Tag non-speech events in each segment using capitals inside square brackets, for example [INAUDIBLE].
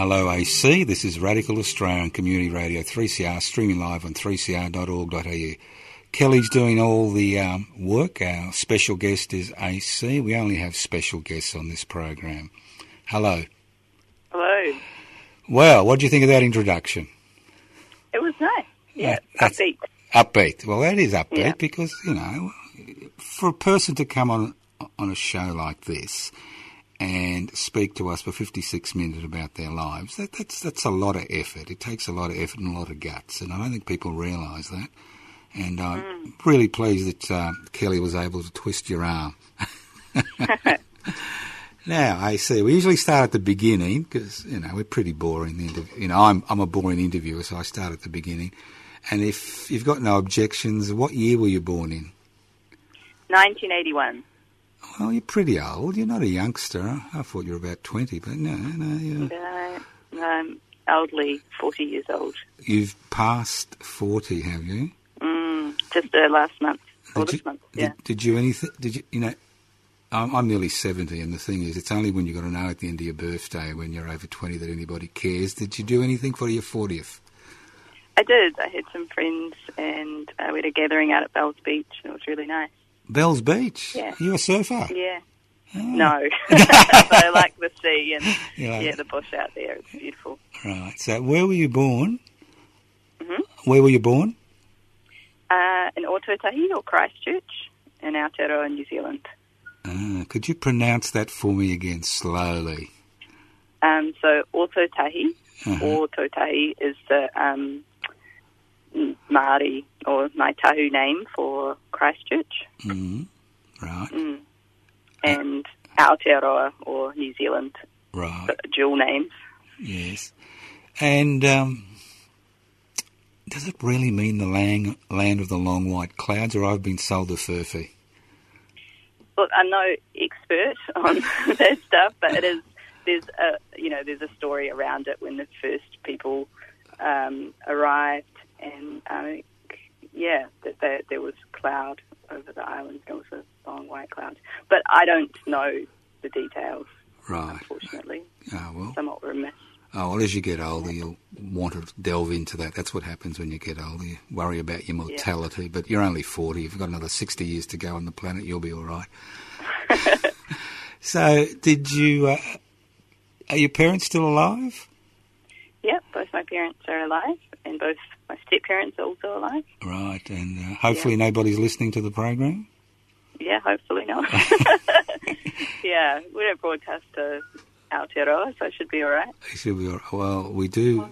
Hello AC, this is Radical Australian Community Radio 3CR, streaming live on 3cr.org.au. Kelly's doing all the um, work. Our special guest is AC. We only have special guests on this program. Hello. Hello. Well, what do you think of that introduction? It was nice. Yeah, that's- upbeat. Upbeat. Well, that is upbeat Yeah. because, you know, for a person to come on on a show like this and speak to us for 56 minutes about their lives, that, that's, that's a lot of effort. It takes a lot of effort and a lot of guts, and I don't think people realise that. And I'm really pleased that uh, Kelly was able to twist your arm. [LAUGHS] now, I see. We usually start at the beginning because you know we're pretty boring. The interv- you know, I'm I'm a boring interviewer, so I start at the beginning. And if you've got no objections, what year were you born in? 1981. Well, you're pretty old. You're not a youngster. I thought you were about 20, but no, no. You're, Uh, I'm elderly, 40 years old. you've passed 40, have you? Mm, just uh, last month. Or Did you, month, did, yeah. did you anything? Did you? You know, I'm, I'm nearly 70, and the thing is, it's only when you've got to know at the end of your birthday, when you're over 20, that anybody cares. Did you do anything for your 40th? I did. I had some friends and uh, we had a gathering out at Bells Beach and it was really nice. Bells Beach. Yeah. You a surfer? Yeah. Oh. No. [LAUGHS] [LAUGHS] I like the sea and like yeah, the bush out there. It's beautiful. Right. So, where were you born? Mhm. Where were you born? Uh, in Ōtautahi or Christchurch in Aotearoa, New Zealand. Ah, could you pronounce that for me again slowly? Um, so Ōtautahi Uh-huh. or Totahi is the um, Māori or Ngāi Tahu name for Christchurch, Mm. Right. mm. and Aotearoa or New Zealand, Right. dual names. Yes. And um, does it really mean the land, land of the long white clouds, or I've been sold a furphy? Look, I'm no expert on [LAUGHS] that stuff, but it is there's a you know there's a story around it when the first people um, arrived, and I think yeah that there, there was cloud over the island. There was a long white cloud, but I don't know the details. Right. Unfortunately, Oh, well. somewhat remiss. Oh, well, as you get older, you'll want to delve into that. That's what happens when you get older. You worry about your mortality, but you're only 40. You've got another 60 years to go on the planet. You'll be all right. [LAUGHS] so, did you. Uh, are your parents still alive? Yep, both my parents are alive, and both my step parents are also alive. Right, and uh, hopefully nobody's listening to the program. Yeah, hopefully not. [LAUGHS] [LAUGHS] yeah, we don't broadcast to Aotearoa, so I should be all right. It should be all right. Well, we do.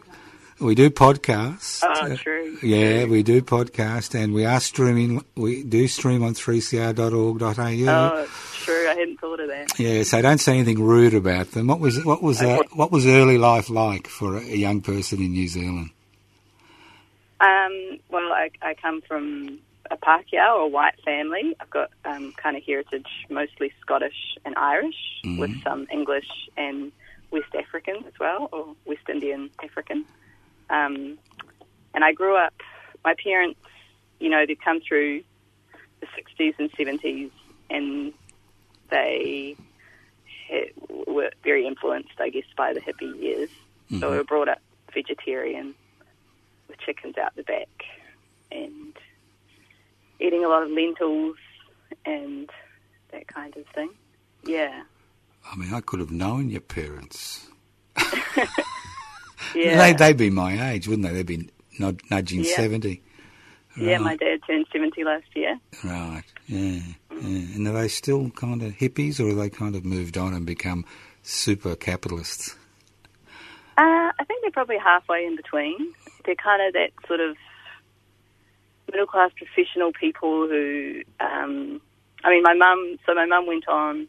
We do podcasts. Oh, Uh, true. Yeah, we do podcast, and we are streaming. We do stream on 3cr.org.au. Oh, true. I hadn't thought of that. Yeah, so don't say anything rude about them. What was what was uh, what was early life like for a young person in New Zealand? Um, well, I, I come from a Pākehā or white family. I've got um, kind of heritage, mostly Scottish and Irish, Mm-hmm. with some English and West African as well, or West Indian African. Um, and I grew up. My parents, you know, they'd come through the '60s and '70s, and they had, were very influenced, I guess, by the hippie years. So we were brought up vegetarian, chickens out the back, and eating a lot of lentils and that kind of thing. Yeah, I mean, I could have known your parents. [LAUGHS] yeah, They, they'd be my age, wouldn't they? They'd be nud- nudging Yeah. 70. yeah. My dad turned seventy last year. Right, yeah, yeah. And are they still kind of hippies or have they kind of moved on and become super capitalists? Uh, I think they're probably halfway in between. They're kind of that sort of middle class professional people who, um, I mean, my mum. So my mum went on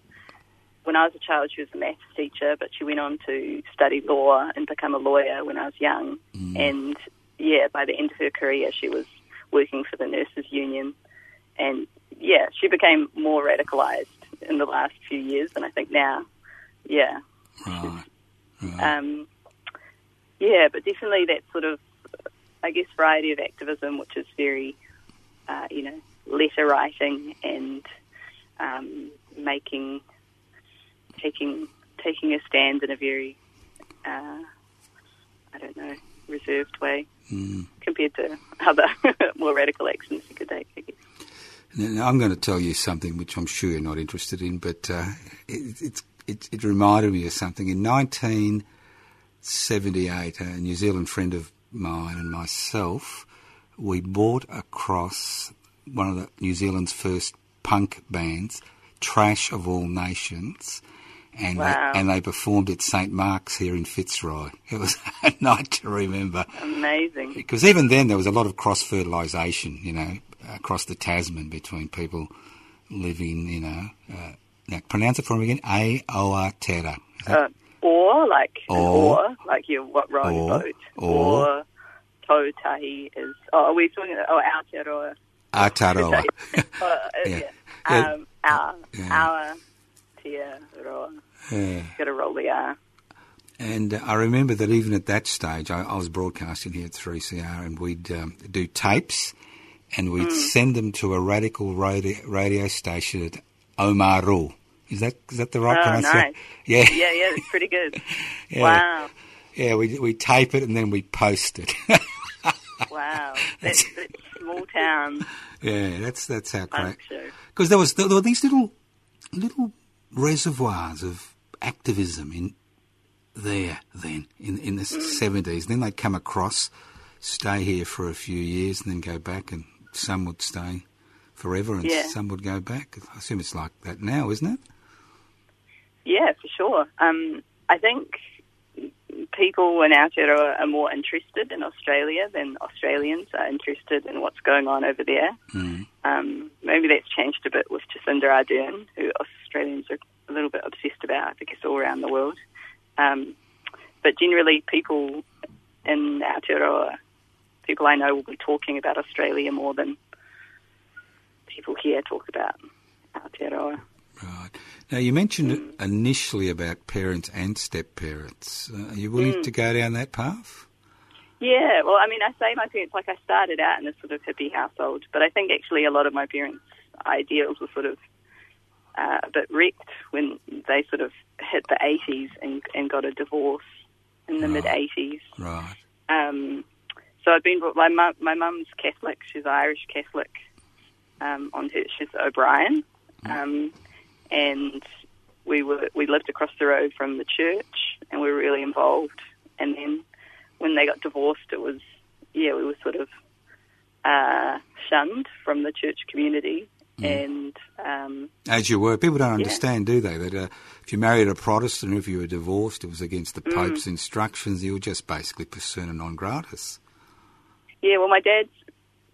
when I was a child. She was a maths teacher, but she went on to study law and become a lawyer when I was young. And yeah, by the end of her career, she was working for the nurses union. And yeah, she became more radicalized in the last few years, and I think now, yeah, Right, right. um, yeah, but definitely that sort of, I guess, variety of activism, which is very, uh, you know, letter writing and um, making, taking, taking a stand in a very, uh, I don't know, reserved way Mm. compared to [LAUGHS] other more radical actions you could take. I guess. Now, I'm going to tell you something which I'm sure you're not interested in, but uh, it, it's it, it reminded me of something. In 1978, a New Zealand friend of mine and myself, we bought across one of the New Zealand's first punk bands, Trash of All Nations, and Wow. they, and they performed at St Mark's here in Fitzroy. [LAUGHS] It was a night to remember Amazing. because even then there was a lot of cross fertilisation, you know, across the Tasman between people living, you know. Uh, now pronounce it for me again. Aotearoa. Uh, or like Or. or, like you what rowing Or. boat. Or. Or tautahi is. Oh, are we talking? Oh, Aotearoa. Aotearoa. [LAUGHS] Uh, [LAUGHS] uh, Yeah. yeah. Um, our, Yeah. our tia roa. yeah. Got to roll the R. And uh, I remember that even at that stage, I, I was broadcasting here at 3CR, and we'd um, do tapes, and we'd send them to a radical radio, radio station at Oamaru. Is that is that the right Oh, pronunciation? nice. [LAUGHS] Yeah. Yeah, yeah, it's pretty good. [LAUGHS] Yeah. Wow, Yeah, we we tape it and then we post it. [LAUGHS] wow. That's, that's small town yeah, that's that's how great. Because there was there were these little little reservoirs of activism in there then in in the Mm. seventies. Then they'd come across, stay here for a few years, and then go back, and some would stay forever, and Yeah. some would go back. I assume it's like that now, isn't it? Yeah, for sure. Um, I think people in Aotearoa are more interested in Australia than Australians are interested in what's going on over there. Mm. Um, maybe that's changed a bit with Jacinda Ardern, who Australians are a little bit obsessed about, I guess, all around the world. Um, but generally, people in Aotearoa, people I know will be talking about Australia more than people here talk about Aotearoa. Right. Now you mentioned initially about parents and step parents. Uh, are you willing to go down that path? Yeah, well, I mean, I say my parents, like I started out in a sort of hippie household, but I think actually a lot of my parents' ideals were sort of uh, a bit wrecked when they sort of hit the 80s and, and got a divorce in the Right. mid 80s. Right. Um, so I've been, my mum, my mum's Catholic, she's Irish Catholic, um, on her, she's O'Brien, um, and we were, we lived across the road from the church and we were really involved. And then when they got divorced, it was, yeah, we were sort of, uh, shunned from the church community. And, um, As you were. People don't Yeah. understand, do they? That uh, if you married a Protestant, if you were divorced, it was against the Pope's instructions. You were just basically persona non gratis. Yeah, well, my dad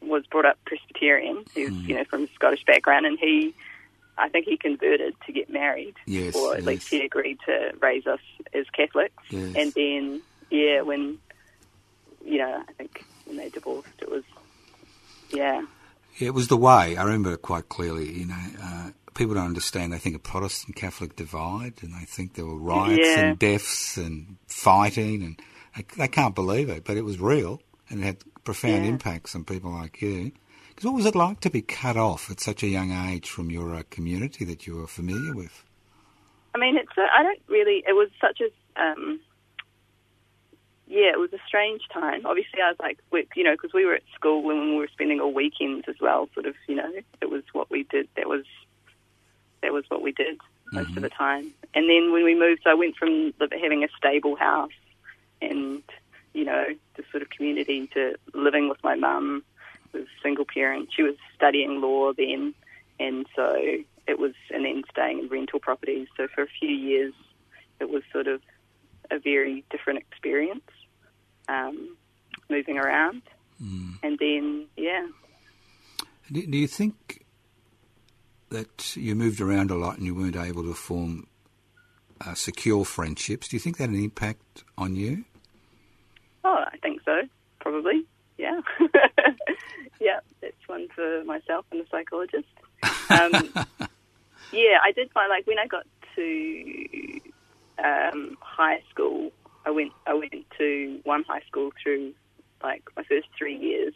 was brought up Presbyterian. He was, you know, from a Scottish background, and he, I think, he converted to get married, Yes, or at least he agreed to raise us as Catholics. Yes. And then, yeah, when, you know, I think when they divorced, it was, yeah, It was the way. I remember it quite clearly. You know, uh, people don't understand. They think a Protestant Catholic divide, and they think there were riots Yeah. and deaths and fighting, and They, they can't believe it, but it was real and it had profound Yeah. impacts on people like you. Because what was it like to be cut off at such a young age from your uh, community that you were familiar with? I mean, it's. A, I don't really. It was such a. Um, yeah, it was a strange time. Obviously, I was like, we, you know, because we were at school and we were spending all weekends as well. Sort of, you know, it was what we did. That was that was what we did most of the time. And then when we moved, so I went from having a stable house and you know the sort of community to living with my mum, was single parent. She was studying law then, and so it was, and then staying in rental properties. So for a few years, it was sort of a very different experience, um, moving around. And then, yeah, Do, do you think that you moved around a lot and you weren't able to form uh, secure friendships? Do you think that had an impact on you? Oh, I think so. Probably. Yeah. [LAUGHS] yeah, that's one for myself and the psychologist. Um, [LAUGHS] yeah, I did find like when I got to um, high school, I went I went to one high school through like my first three years,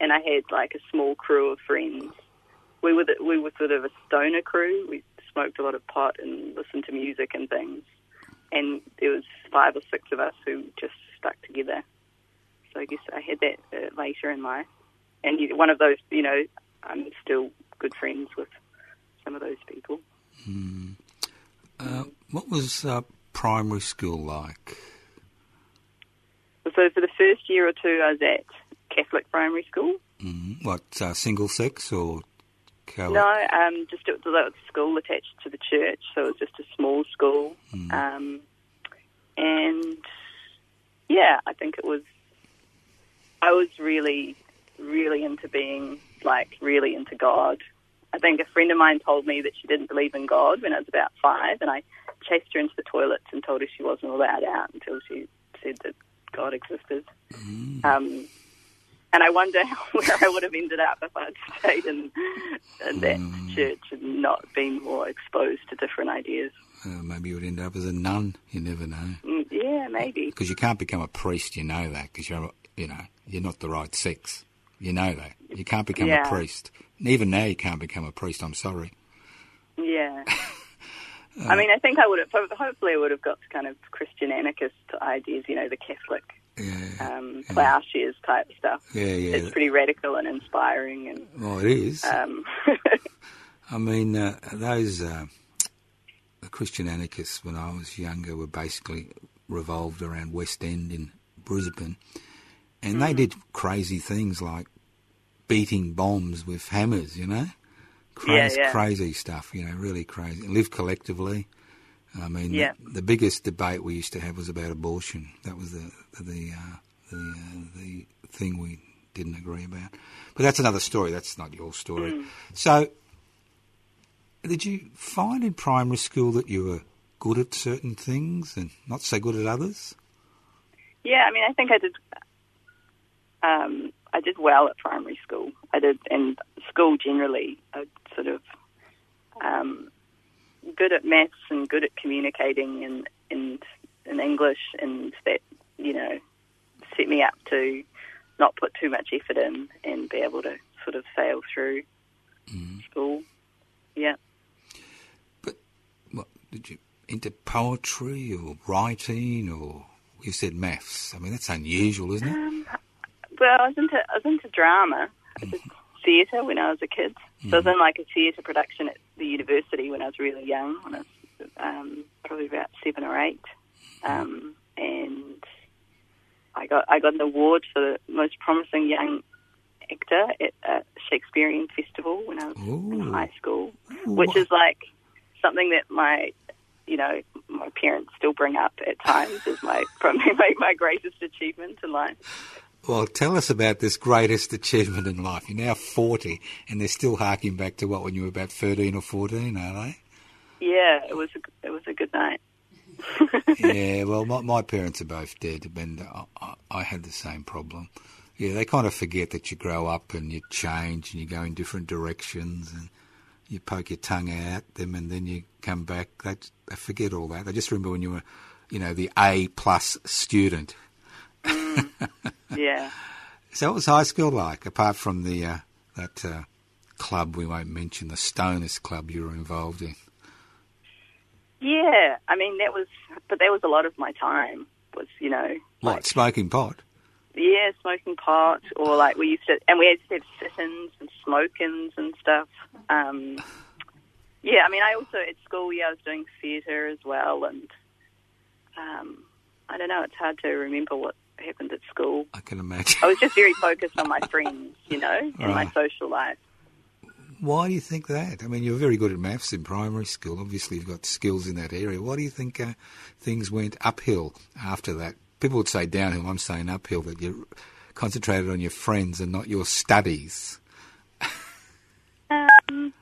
and I had like a small crew of friends. We were the, we were sort of a stoner crew. We smoked a lot of pot and listened to music and things, and there was five or six of us who just stuck together. So I guess I had that uh, later in life, and you- one of those, you know, I'm still good friends with some of those people. Uh, what was uh, primary school like? So for the first year or two, I was at Catholic primary school. Mm, what, uh, single sex or co No, um, just it was a school attached to the church, so it was just a small school. Um, and yeah, I think it was. I was really, really into being like really into God. I think a friend of mine told me that she didn't believe in God when I was about five, and I chased her into the toilets and told her she wasn't allowed out until she said that God existed. Um, and I wonder [LAUGHS] where I would have ended up if I'd stayed in, in that church and not been more exposed to different ideas. Uh, maybe you would end up as a nun. You never know. Mm, yeah, maybe. Because you can't become a priest, you know that, because you're, you know, you're not the right sex. You know that. You can't become Yeah. a priest. Even now, you can't become a priest. I'm sorry. Yeah. [LAUGHS] I mean, I think I would have, hopefully, I would have got kind of Christian anarchist ideas, you know, the Catholic Yeah, um, plowshares type stuff. yeah, yeah. It's pretty radical and inspiring, and Well, it is. um, [LAUGHS] I mean, uh, those uh, the Christian anarchists when I was younger were basically revolved around West End in Brisbane, and they did crazy things like beating bombs with hammers. You know, crazy, yeah. crazy stuff. You know, really crazy. Live collectively. I mean, Yeah. the, the biggest debate we used to have was about abortion. That was the the uh, the, uh, the thing we didn't agree about. But that's another story. That's not your story. So, did you find in primary school that you were good at certain things and not so good at others? yeah, I mean, I think I did. Um, I did well at primary school. I did, and school generally. I sort of um, good at maths and good at communicating and and in English, and that you know set me up to not put too much effort in and be able to sort of sail through school. Yeah. But what did you into poetry or writing or you said maths? I mean, that's unusual, isn't it? Well, I was into I was into drama. I did theatre when I was a kid. So I was in like a theatre production at the university when I was really young, when I was um, probably about seven or eight, um, and I got I got an award for the most promising young actor at a Shakespearean festival when I was Ooh. in high school, which is like something that my you know my parents still bring up at times as my [LAUGHS] probably my, my greatest achievement in life. Well, tell us about this greatest achievement in life. You're now 40 and they're still harking back to what, when you were about 13 or 14, are they? Yeah, it was a, it was a good night. [LAUGHS] yeah, well, my, my parents are both dead, and I, I, I had the same problem. Yeah, they kind of forget that you grow up and you change and you go in different directions and you poke your tongue out at them and then you come back. They, they forget all that. They just remember when you were, you know, the A plus student. Mm. [LAUGHS] Yeah. [LAUGHS] So, what was high school like, apart from the uh, that uh, club we won't mention, the Stoners Club you were involved in? Yeah. I mean, that was, but that was a lot of my time. Was you know, What, like smoking pot? yeah, smoking pot, or like we used to, and we used to have sit-ins and smoke-ins and stuff. Um, yeah, I mean, I also at school, yeah, I was doing theatre as well, and um, I don't know, it's hard to remember what happened at school. I can imagine. I was just very focused on my [LAUGHS] friends, you know, and my social life. Why do you think that? I mean, you're very good at maths in primary school. Obviously, you've got skills in that area. Why do you think uh, things went uphill after that? People would say downhill. I'm saying uphill. That you concentrated on your friends and not your studies. Um,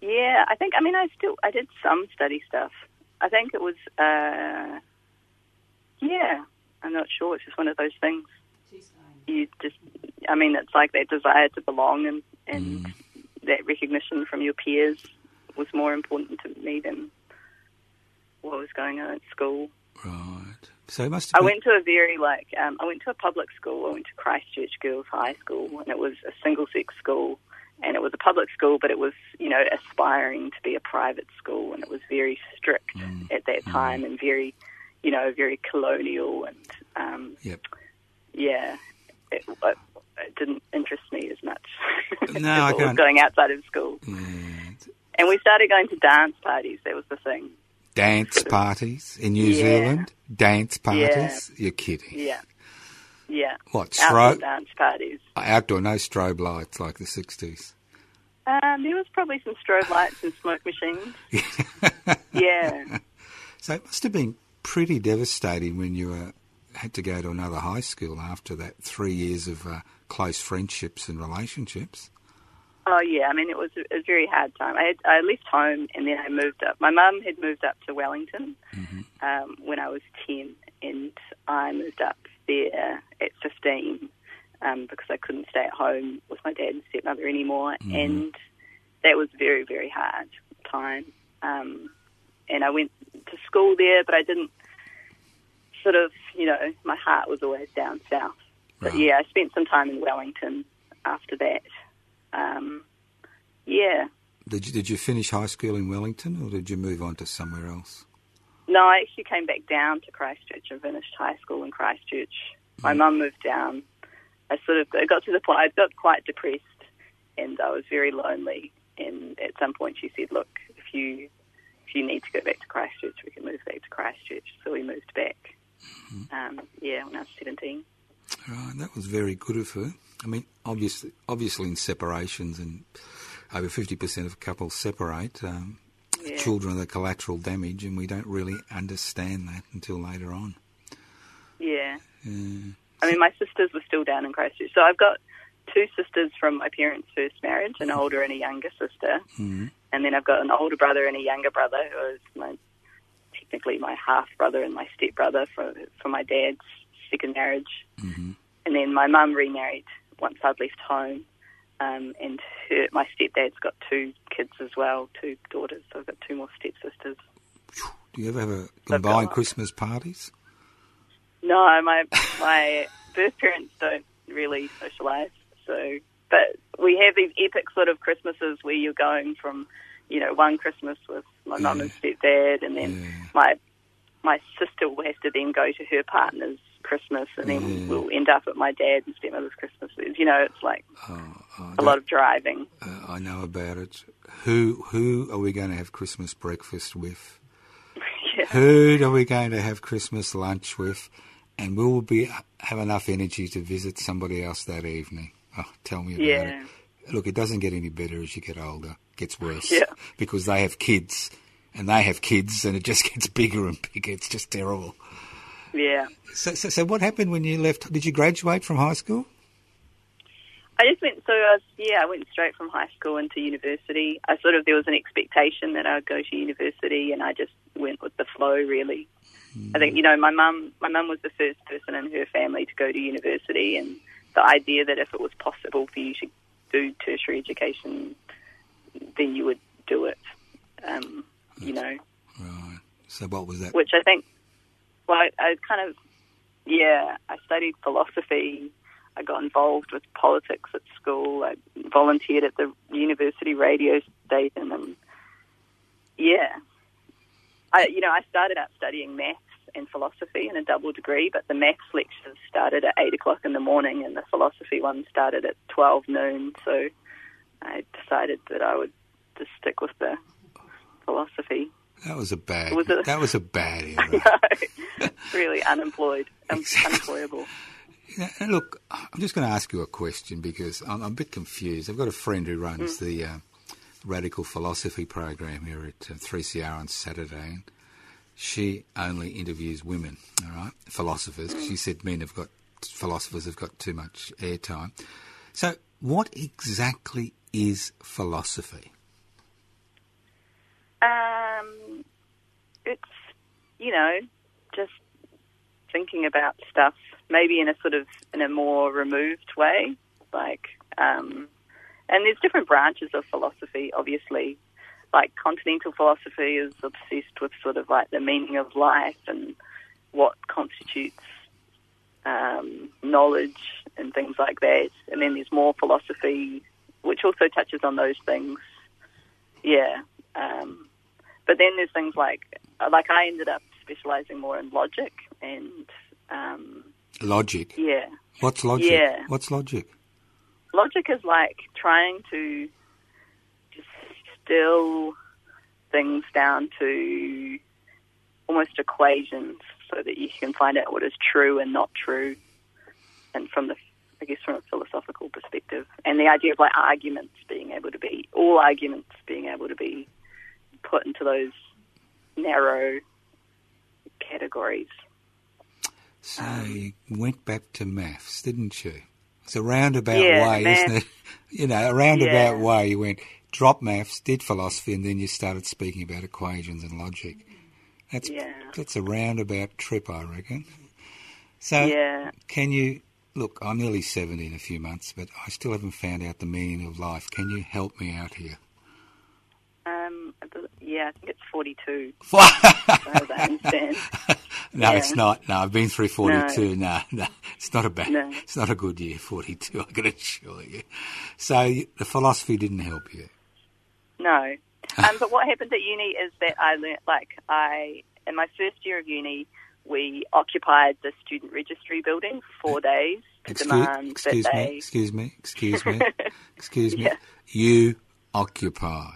yeah, I think. I mean, I still I did some study stuff. I think it was. Uh, yeah, I'm not sure. It's just one of those things. You just. I mean, it's like that desire to belong and and that recognition from your peers was more important to me than what was going on at school. Right. So it must I have been. went to a very like um, I went to a public school. I went to Christchurch Girls High School, and it was a single sex school, and it was a public school, but it was you know aspiring to be a private school, and it was very strict Mm. at that time and very you know very colonial and um, Yep. yeah, it, it, it didn't interest me as much. [LAUGHS] No, I can't- going outside of school, Yeah. and we started going to dance parties. That was the thing. Dance parties in New Yeah. Zealand. Dance parties. You're kidding. Yeah, yeah. What strobe? dance parties. Outdoor, no strobe lights like the '60s. Um, there was probably some strobe lights and smoke machines. [LAUGHS] yeah. So it must have been pretty devastating when you uh, had to go to another high school after that three years of uh, close friendships and relationships. Oh yeah. I mean, it was a, a very hard time. I had, I left home and then I moved up. My mum had moved up to Wellington um, when I was ten, and I moved up there at fifteen um, because I couldn't stay at home with my dad and stepmother anymore, and that was very very hard time. Um, and I went to school there, but I didn't sort of, you know, my heart was always down south. But Right. yeah, I spent some time in Wellington after that. Um, yeah. Did you, did you finish high school in Wellington or did you move on to somewhere else? No, I actually came back down to Christchurch and finished high school in Christchurch. My mum moved down. I sort of I got to the point I got quite depressed and I was very lonely. And at some point, she said, "Look, if you if you need to go back to Christchurch, we can move back to Christchurch." So we moved back. Um, yeah, when I was seventeen. Right, that was very good of her. I mean, obviously, obviously in separations and over 50% of couples separate, um, Yeah. children are the collateral damage and we don't really understand that until later on. Yeah. Yeah. I mean, my sisters were still down in Christchurch. So I've got two sisters from my parents' first marriage, an older and a younger sister. Mhm. And then I've got an older brother and a younger brother who is my, technically my half brother and my step brother for, for my dad's second marriage. Mhm. And then my mum remarried once I'd left home. Um, and her, my stepdad's got two kids as well, two daughters. So I've got two more stepsisters. Do you ever have a combined. Christmas parties? No, my my birth parents don't really socialise. So, but we have these epic sort of Christmases where you're going from, you know, one Christmas with my mum and stepdad, and then Yeah. my my sister will have to then go to her partner's Christmas, and then Yeah. we'll end up at my dad and stepmother's Christmases. You know, it's like Oh, oh, a lot of driving. uh, I know about it. Who who are we going to have Christmas breakfast with? [LAUGHS] yeah. Who are we going to have Christmas lunch with? And will we be have enough energy to visit somebody else that evening? Oh, tell me about Yeah. it. Look, it doesn't get any better as you get older. It gets worse. Yeah. Because they have kids, and they have kids, and it just [LAUGHS] gets bigger and bigger. It's just terrible. Yeah. So, so, so what happened when you left? Did you graduate from high school? I just went, so I was, yeah, I went straight from high school into university. I sort of, there was an expectation that I'd go to university and I just went with the flow really. I think, you know, my mum, my mum was the first person in her family to go to university and the idea that if it was possible for you to do tertiary education, then you would do it. Um, you know, Right. So what was that? which I think, well, I, I kind of yeah, I studied philosophy. I got involved with politics at school. I volunteered at the university radio station, and yeah, I you know I started out studying maths and philosophy in a double degree, but the maths lectures started at eight o'clock in the morning, and the philosophy one started at twelve noon. So I decided that I would just stick with the philosophy. That was a bad. Was it- That was a bad era. [LAUGHS] no, really unemployed, unemployable. Now, look, I'm just going to ask you a question because I'm, I'm a bit confused. I've got a friend who runs the uh, radical philosophy program here at uh, 3CR on Saturday, and she only interviews women. All right, philosophers. She said men have got philosophers have got too much airtime. So, what exactly is philosophy? Um, it's you know just thinking about stuff maybe in a sort of in a more removed way, like um, and there's different branches of philosophy. Obviously, like continental philosophy is obsessed with sort of like the meaning of life and what constitutes um, knowledge and things like that. And then there's more philosophy which also touches on those things. Yeah. Um, but then there's things like, like I ended up specializing more in logic and, um, Logic. yeah. What's logic? Yeah. What's logic? Logic is like trying to distill things down to almost equations so that you can find out what is true and not true. And from the, I guess, from a philosophical perspective, and the idea of like arguments being able to be, all arguments being able to be put into those narrow categories. So you went back to maths, didn't you? It's a roundabout Yeah, way, maths. isn't it? [LAUGHS] You know, a roundabout Yeah. way. You went drop maths, did philosophy, and then you started speaking about equations and logic. That's Yeah. that's a roundabout trip, I reckon. So Yeah. can you look? I'm nearly seventy in a few months, but I still haven't found out the meaning of life. Can you help me out here? Um, yeah, I think it's 42, as far as I understand. [LAUGHS] No, Yeah. it's not. No, I've been through 42. [LAUGHS] No, no, it's not a bad, No. it's not a good year, 42, [LAUGHS] I can assure you. So the philosophy didn't help you. No. Um, but what happened at uni is that I learnt, like, I, in my first year of uni, we occupied the student registry building for four days to Excuse, demand excuse that me, they. excuse me, excuse me, [LAUGHS] excuse me. Yeah. You occupy.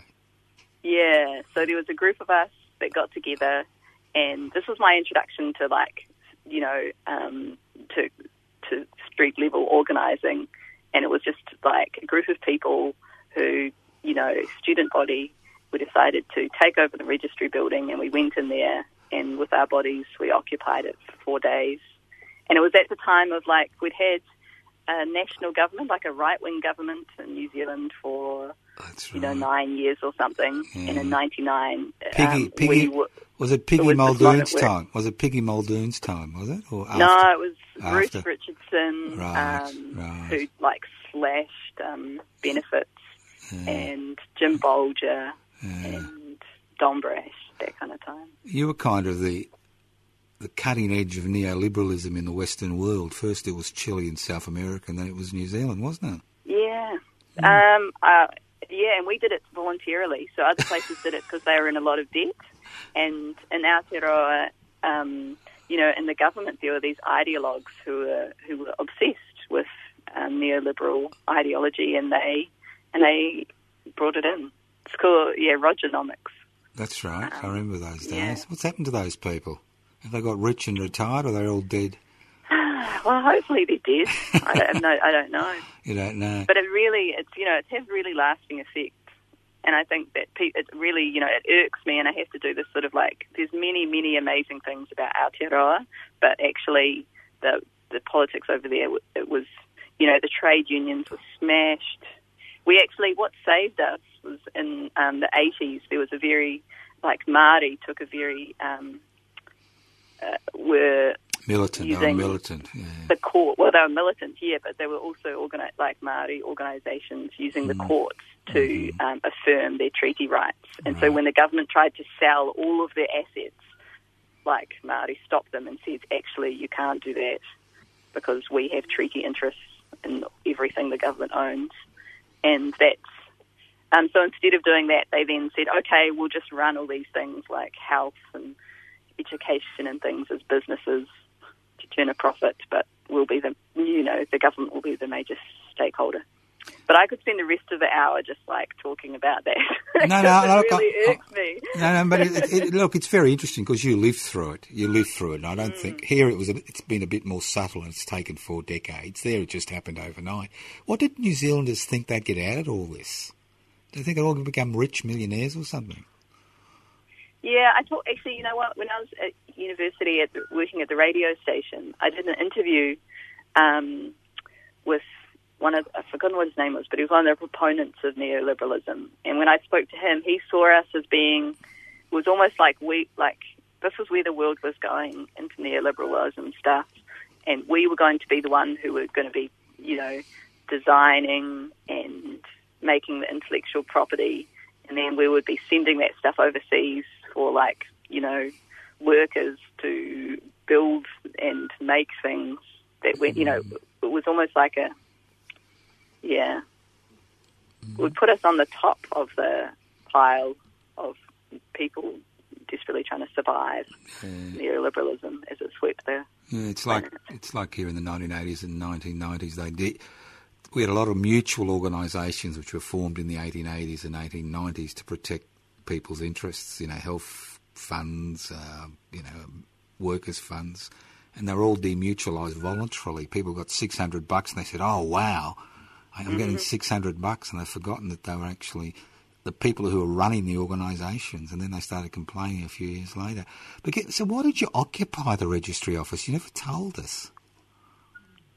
Yeah, so there was a group of us that got together, and this was my introduction to, like, you know, um, to to street level organising, and it was just like a group of people who, you know, student body, we decided to take over the registry building, and we went in there, and with our bodies, we occupied it for four days, and it was at the time of like we'd had a national government, like a right wing government in New Zealand for That's you right. know, nine years or something. And in '99, Piggy, um, Piggy, we was it Piggy it was Muldoon's time? Was it Piggy Muldoon's time? Was it or after? no, it was after. Ruth Richardson Right, um, right. who like slashed um, benefits, and Jim Bolger and Don Brash, that kind of time. You were kind of the the cutting edge of neoliberalism in the Western world. First it was Chile and South America, and then it was New Zealand, wasn't it? Yeah. Um, uh, yeah, and we did it voluntarily. So other places did it because they were in a lot of debt. And in Aotearoa, um, you know, in the government, there were these ideologues who were who were obsessed with um, neoliberal ideology, and they and they brought it in. It's called yeah, Rogernomics. That's right. I um, remember those days. yeah. What's happened to those people? Have they got rich and retired, or they're all dead? [SIGHS] Well, hopefully they're dead. I don't know. I don't know. [LAUGHS] You don't know. But it really, it's you know, it has really lasting effects. And I think that pe- it really, you know, it irks me, and I have to do this sort of like. There's many, many amazing things about Aotearoa, but actually, the the politics over there, it was, you know, the trade unions were smashed. We actually, what saved us was in um, the 80s. There was a very, like Māori took a very, um, uh, were Militant. They were militant. Yeah. the court. Well, they were militants, yeah, but they were also organi- like Maori organisations using the courts to um, affirm their treaty rights. And so when the government tried to sell all of their assets like Maori stopped them and said, actually, you can't do that because we have treaty interests in everything the government owns, and that's. Um, so instead of doing that, they then said, okay, we'll just run all these things like health and education and things as businesses to turn a profit, but we'll be the, you know, the government will be the major stakeholder. But I could spend the rest of the hour just like talking about that. No, no, [LAUGHS] it no, really I- irks me. No, no, but it, it, look, it's very interesting because you lived through it. You lived through it. And I don't think here it was. A, it's been a bit more subtle, and it's taken four decades. There, it just happened overnight. What did New Zealanders think they'd get out of all this? Do they think they're all going to become rich millionaires or something? Yeah, I thought actually, you know what? When I was at university, at the, working at the radio station, I did an interview um, with one of I've forgotten what his name was, but he was one of the proponents of neoliberalism. And when I spoke to him, he saw us as being it was almost like we like this was where the world was going into neoliberalism stuff, and we were going to be the one who were going to be, you know, designing and making the intellectual property, and then we would be sending that stuff overseas for like you know workers to build and make things that went, you know, it was almost like a yeah, would put us on the top of the pile of people desperately trying to survive neoliberalism as it swept the Yeah, it's like it's like here in the 1980s and 1990s. They did. We had a lot of mutual organisations which were formed in the 1880s and 1890s to protect people's interests. You know, health funds, uh, you know, workers' funds, and they were all demutualised voluntarily. People got 600 bucks and they said, "Oh wow, I'm getting 600 bucks," and they've forgotten that they were actually the people who were running the organisations, and then they started complaining a few years later. But get, so, why did you occupy the registry office? You never told us.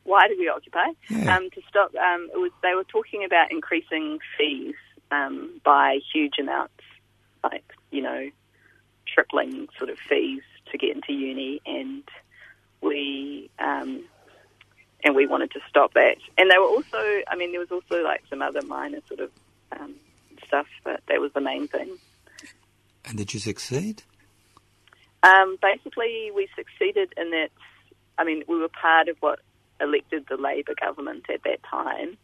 why did we occupy? Yeah. Um, to stop, um, it was they were talking about increasing fees um, by huge amounts, like you know, tripling sort of fees to get into uni, and we um, and we wanted to stop that. And they were also, I mean, there was also like some other minor sort of um, stuff, but that was the main thing. And did you succeed? Um, basically, we succeeded in that. I mean, we were part of what elected the Labor government at that time,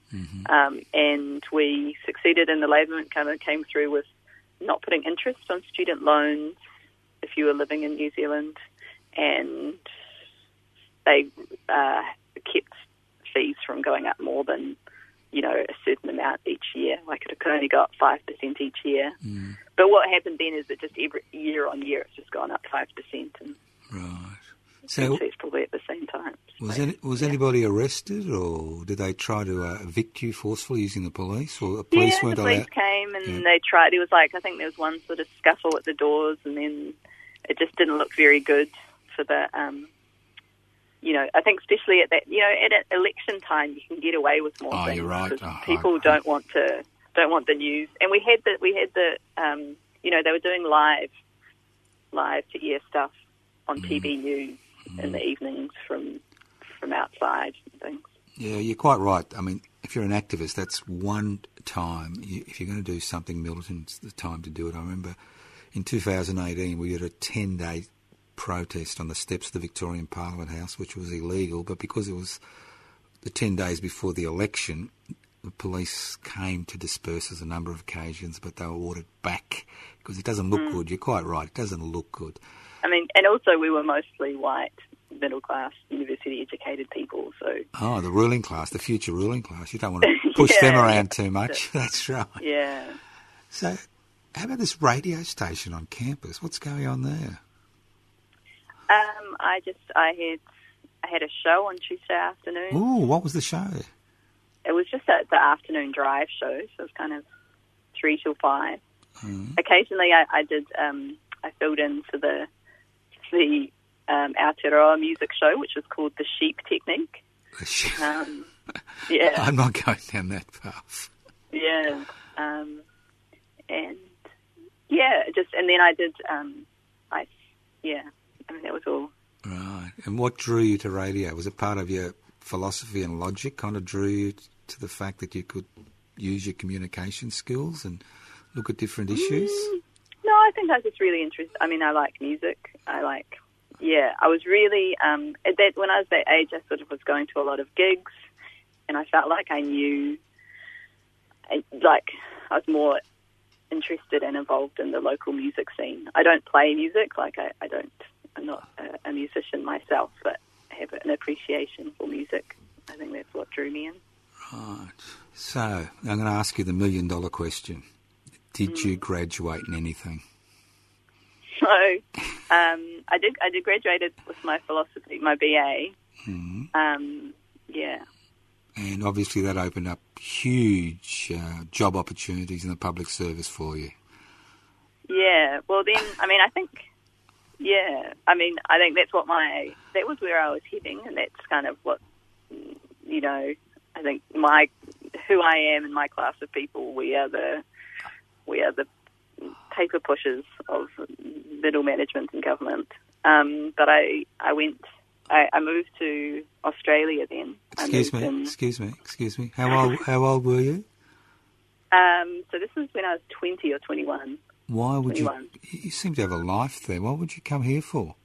um, and we succeeded in the Labor government kind of came through with not putting interest on student loans if you were living in New Zealand, and they uh, kept fees from going up more than you know a certain amount each year. Like it could only go up five percent each year. But what happened then is that just every year on year it's just gone up five percent, and Right. So, it's probably at the same time. was So, any, was anybody arrested, or did they try to uh, evict you forcefully using the police, or the police yeah, weren't the police allowed? came and Yeah. they tried. It was like I think there was one sort of scuffle at the doors, and then it just didn't look very good for the. Um, you know, I think especially at that, you know, at election time, you can get away with more Oh, things you're right. Oh, people I- don't want to don't want the news. And we had the we had the um, you know they were doing live live to air stuff on Mm. TV news in the evenings from from outside and things. Yeah, you're quite right. I mean, if you're an activist, that's one time. You, if you're going to do something militant, it's the time to do it. I remember in 2018 we had a 10 day protest on the steps of the Victorian Parliament House, which was illegal, but because it was the 10 days before the election, the police came to disperse us a number of occasions, but they were ordered back because it doesn't look hmm. good. You're quite right. It doesn't look good. I mean, and also we were mostly white, middle class, university educated people. So Oh, the ruling class, the future ruling class. You don't want to [LAUGHS] push Yeah, them around too much. [LAUGHS] [LAUGHS] That's right. yeah, So, how about this radio station on campus? What's going on there? Um, I just I had I had a show on Tuesday afternoon. Ooh, what was the show? It was just a, the afternoon drive show, so it was kind of three till five. Occasionally, I, I did um, I filled in for the the um, Aotearoa music show, which was called the Sheep Technique. The sh- Um, [LAUGHS] yeah, I'm not going down that path. Yeah. Um, and yeah, just and then I did um, I yeah, I mean that was all. Right. And what drew you to radio? Was it part of your philosophy and logic? Kind of drew you to the fact that you could use your communication skills and look at different issues? No, I think I was just really interested. I mean, I like music. I like yeah, I was really um, at that when I was that age. I sort of was going to a lot of gigs, and I felt like I knew, like I was more interested and involved in the local music scene. I don't play music, like I, I don't. I'm not a, a musician myself, but I have an appreciation for music. I think that's what drew me in. Right. So I'm going to ask you the million dollar question. Did you graduate in anything? [LAUGHS] So um, I did. I did graduated with my philosophy, my BA. Hmm. Um, yeah, And obviously that opened up huge uh, job opportunities in the public service for you. yeah. Well, then, I mean, I think, yeah. I mean, I think that's what my that was where I was heading, and that's kind of what you know. I think my who I am and my class of people, we are the we are the paper pushers of middle management and government. Um, but I I went. I, I moved to Australia then. Excuse me, in- excuse me, excuse me. How old, how old were you? Um, so this was when I was 20 or 21. Why would you? 21. You seem to have a life there. What would you come here for?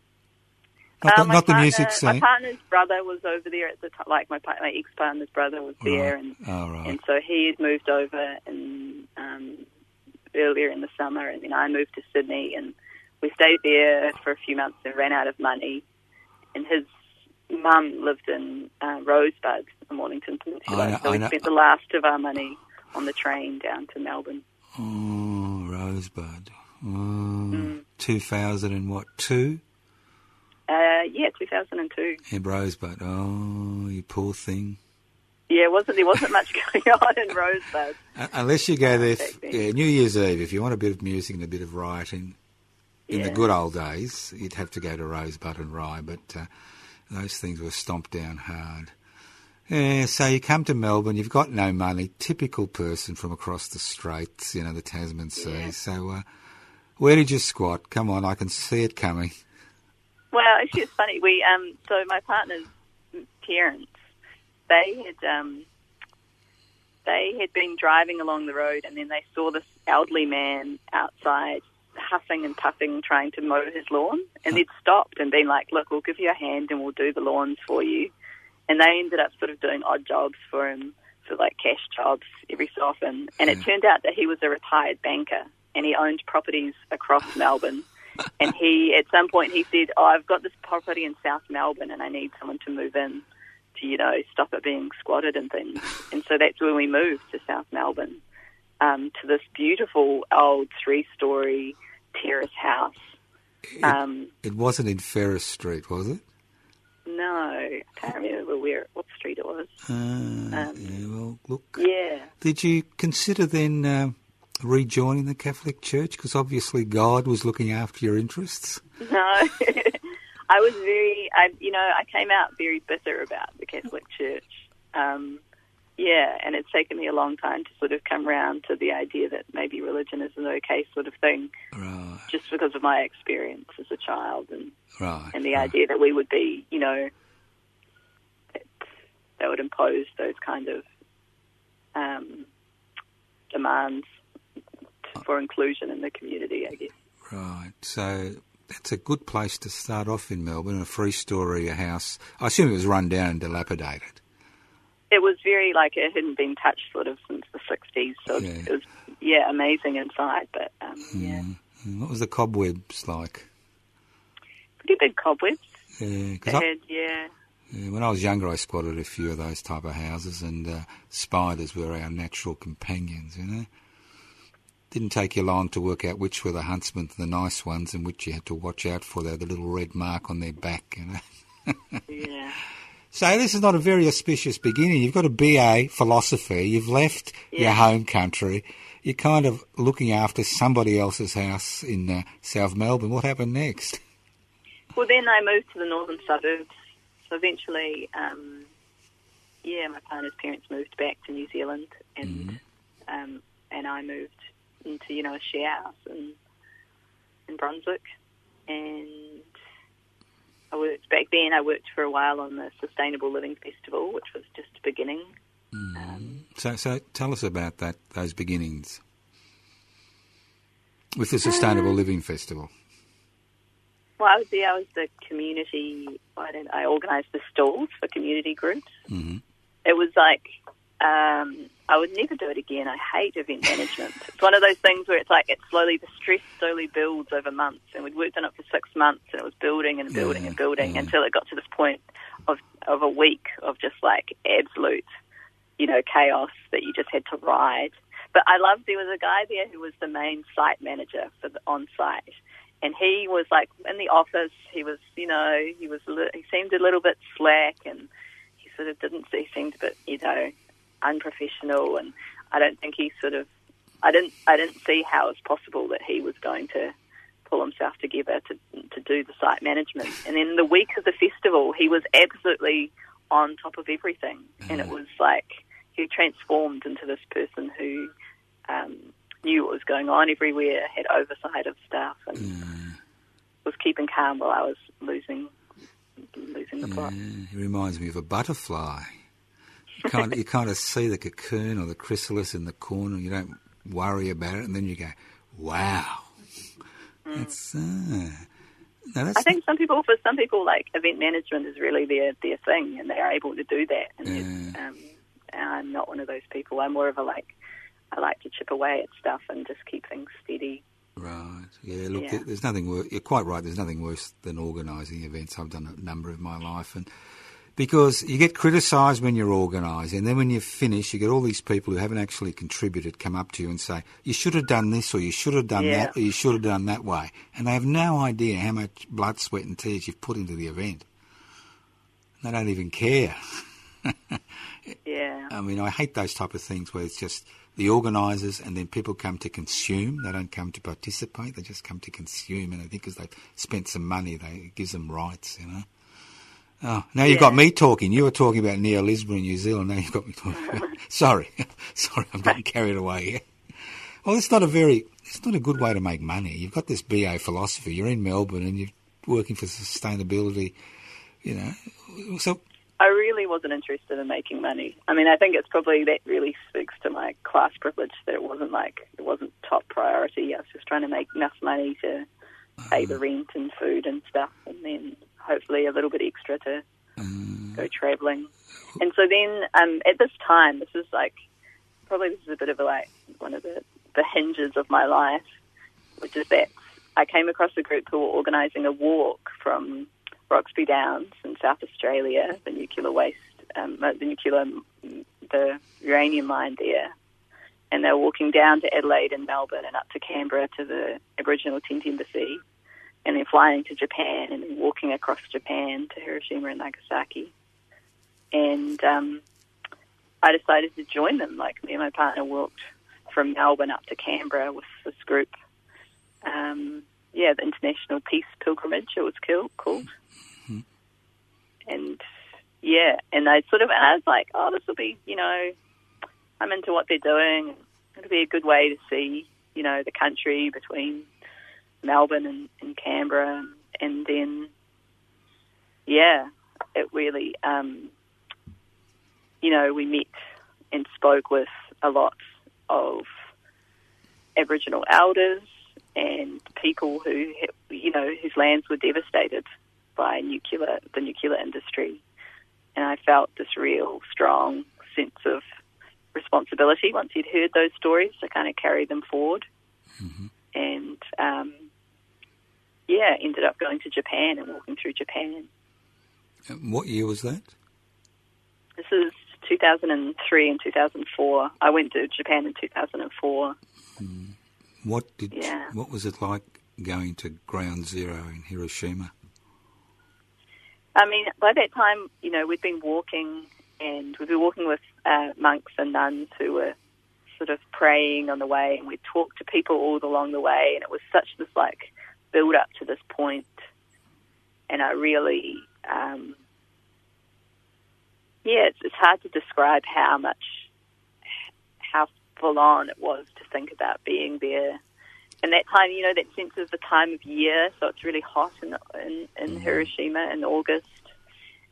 Not, Uh, the, not the partner- music My partner's brother was over there at the time. Like my my ex partner's brother was there, Right. and Oh, right. and so he had moved over in um, earlier in the summer, and then I moved to Sydney, and we stayed there for a few months and ran out of money. And his mum lived in uh, Rosebud in Mornington Peninsula, I know- so we spent the last of our money on the train down to Melbourne. Oh, Rosebud. Oh, Mm. 2000 and what, two? Uh, yeah, 2002. Yeah, Rosebud. Oh, you poor thing. Yeah, wasn't there wasn't much [LAUGHS] going on in Rosebud. [LAUGHS] Uh, unless you go there, f- yeah, New Year's Eve, if you want a bit of music and a bit of rioting, in the good old days, you'd have to go to Rosebud and Rye, but uh, those things were stomped down hard. Yeah, so you come to Melbourne, you've got no money, typical person from across the straits, you know, the Tasman Sea. Yeah. So, uh, where did you squat? Come on, I can see it coming. Well, actually, it's funny. We um, so my partner's parents, they had um, they had been driving along the road, and then they saw this elderly man outside huffing and puffing, trying to mow his lawn, and they'd stopped and been like, "Look, we'll give you a hand, and we'll do the lawns for you." And they ended up sort of doing odd jobs for him, for like cash jobs every so often. And it turned out that he was a retired banker, and he owned properties across Melbourne [LAUGHS] and he at some point he said, "Oh, I've got this property in South Melbourne, and I need someone to move in to you know stop it being squatted and things." And so that's when we moved to South Melbourne um, to this beautiful old three-story terrace house. Um, It wasn't in Ferris Street, was it? No, I can't remember where what street it was. Uh, yeah, well, look. Yeah. Did you consider then uh, rejoining the Catholic Church? Because obviously God was looking after your interests. No, [LAUGHS] I was very, I, you know, I came out very bitter about the Catholic Church. Um, yeah, and it's taken me a long time to sort of come round to the idea that maybe religion is an okay sort of thing, Right, just because of my experience as a child and right. and the right. idea that we would be, you know, that, that would impose those kind of um, demands for inclusion in the community, I guess. Right. So that's a good place to start off in Melbourne, a three story house. I assume it was run down and dilapidated. It was very like it hadn't been touched sort of since the 60s. So Yeah. it was, yeah, amazing inside, but um, yeah, Mm. What was the cobwebs like? pretty big cobwebs. Yeah, I- had, yeah, yeah, when I was younger, I squatted a few of those type of houses, and uh, spiders were our natural companions. You know, didn't take you long to work out which were the huntsmen, the nice ones, and which you had to watch out for. They had the little red mark on their back. You know. [LAUGHS] yeah, So this is not a very auspicious beginning. You've got a BA philosophy. You've left your home country. You're kind of looking after somebody else's house in uh, South Melbourne. What happened next? Well, then I moved to the northern suburbs. So eventually, um, yeah, my partner's parents moved back to New Zealand, and um, and I moved into you know a share house in in Brunswick, and I worked back then. I worked for a while on the Sustainable Living Festival, which was just beginning. Um, So, so tell us about that. Those beginnings with the Sustainable Living Festival. Well, I was there. I was the community. I. I organised the stalls for community groups. hmm It was like um, I would never do it again. I hate event management. It's one of those things where it's like it slowly the stress slowly builds over months, and we'd worked on it for six months, and it was building and building Yeah, and building yeah. until it got to this point of of a week of just like absolute, you know, chaos that you just had to ride. But I loved there was a guy there who was the main site manager for the on site, and he was like in the office. He was, you know, he was he seemed a little bit slack, and he sort of didn't. He seemed a bit, you know, unprofessional, and I don't think he sort of. I didn't. I didn't see how it's possible that he was going to pull himself together to to do the site management. And then the week of the festival, he was absolutely on top of everything, and it mm. was like he transformed into this person who um, knew what was going on everywhere, had oversight of stuff, and mm. was keeping calm while I was losing losing the plot. Yeah, he reminds me of a butterfly. You kind, of, you kind of see the cocoon or the chrysalis in the corner. You don't worry about it, and then you go, "Wow, that's." Uh, no. I think some people, for some people, like event management is really their their thing, and they're able to do that. And it's, um, I'm not one of those people. I'm more of a like, I like to chip away at stuff and just keep things steady. Right. Yeah. Look, Yeah. there's nothing. You're quite right. There's nothing worse than organising events. I've done a number of my life, and because you get criticised when you're organising, and then when you finish, you get all these people who haven't actually contributed come up to you and say, "You should have done this, or you should have done Yeah. that, or you should have done that way," and they have no idea how much blood, sweat, and tears you've put into the event. They don't even care. [LAUGHS] Yeah, I mean, I hate those type of things where it's just the organisers and then people come to consume. They don't come to participate. They just come to consume. And I think because they've spent some money, they, it gives them rights, you know. Oh, now you've got me talking. You were talking about Neo Lisbon in New Zealand. Now you've got me talking. [LAUGHS] sorry, [LAUGHS] sorry, I'm getting carried away here. Well, it's not a very, it's not a good way to make money. You've got this BA philosophy. You're in Melbourne and you're working for sustainability. You know, so I really wasn't interested in making money. I mean, I think it's probably that really speaks to my class privilege that it wasn't like it wasn't top priority. I was just trying to make enough money to pay the uh-huh. rent and food and stuff, and then hopefully a little bit extra to go travelling. And so then, um, at this time, this is like probably this is a bit of a, like one of the the hinges of my life, which is that I came across a group who were organising a walk from Roxby Downs in South Australia, the nuclear waste, um, uh, the nuclear, the uranium mine there. And they were walking down to Adelaide and Melbourne and up to Canberra to the Aboriginal Tent Embassy, and then flying to Japan and then walking across Japan to Hiroshima and Nagasaki. And um, I decided to join them. Like me and my partner walked from Melbourne up to Canberra with this group. Um, yeah, the International Peace Pilgrimage. It was cool, called. And yeah, and I sort of, and I was like, oh, this will be, you know, I'm into what they're doing. It'll be a good way to see, you know, the country between Melbourne and, and Canberra, and then, yeah, it really, um, you know, we met and spoke with a lot of Aboriginal elders and people who, you know, whose lands were devastated by nuclear, the nuclear industry. And I felt this real strong sense of responsibility once you'd heard those stories to kind of carry them forward. And um, yeah, ended up going to Japan and walking through Japan. um, what year was that? This is 2003 and 2004. I went to Japan in 2004. What did? Yeah. What was it like going to Ground Zero in Hiroshima? I mean, by that time, you know, we'd been walking and we'd been walking with uh, monks and nuns who were sort of praying on the way, and we'd talk to people all along the way, and it was such this like build up to this point, and I really, um, yeah, it's, it's hard to describe how much, how full on it was to think about being there. And that time, you know, that sense of the time of year, so it's really hot in in, in Hiroshima in August,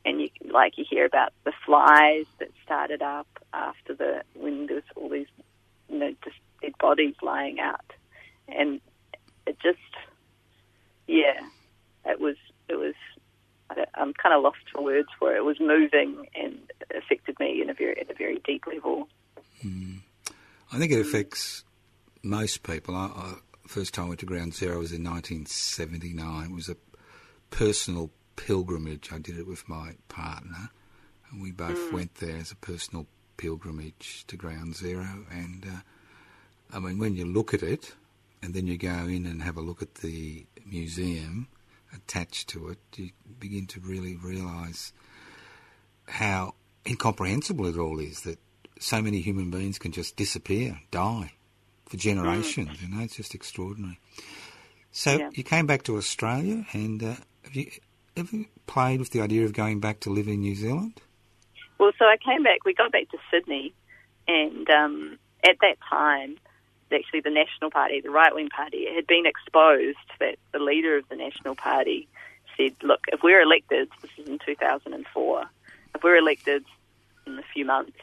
and you like you hear about the flies that started up after the when there was all these, you know, just dead bodies lying out, and it just, yeah, it was it was I'm kind of lost for words for it. It was moving and affected me in a very at a very deep level. I think it affects most people. I, I, first time I went to Ground Zero was in 1979. It was a personal pilgrimage. I did it with my partner, and we both went there as a personal pilgrimage to Ground Zero. And uh, I mean, when you look at it, and then you go in and have a look at the museum attached to it, you begin to really realise how incomprehensible it all is that so many human beings can just disappear, die for generations. You know, it's just extraordinary. So Yeah. you came back to Australia, and uh, have you ever played with the idea of going back to live in New Zealand? Well, so I came back. We got back to Sydney, and um, at that time, actually, the National Party, the right wing party, it had been exposed that the leader of the National Party said, "Look, if we're elected, this is in 2004. If we're elected in a few months."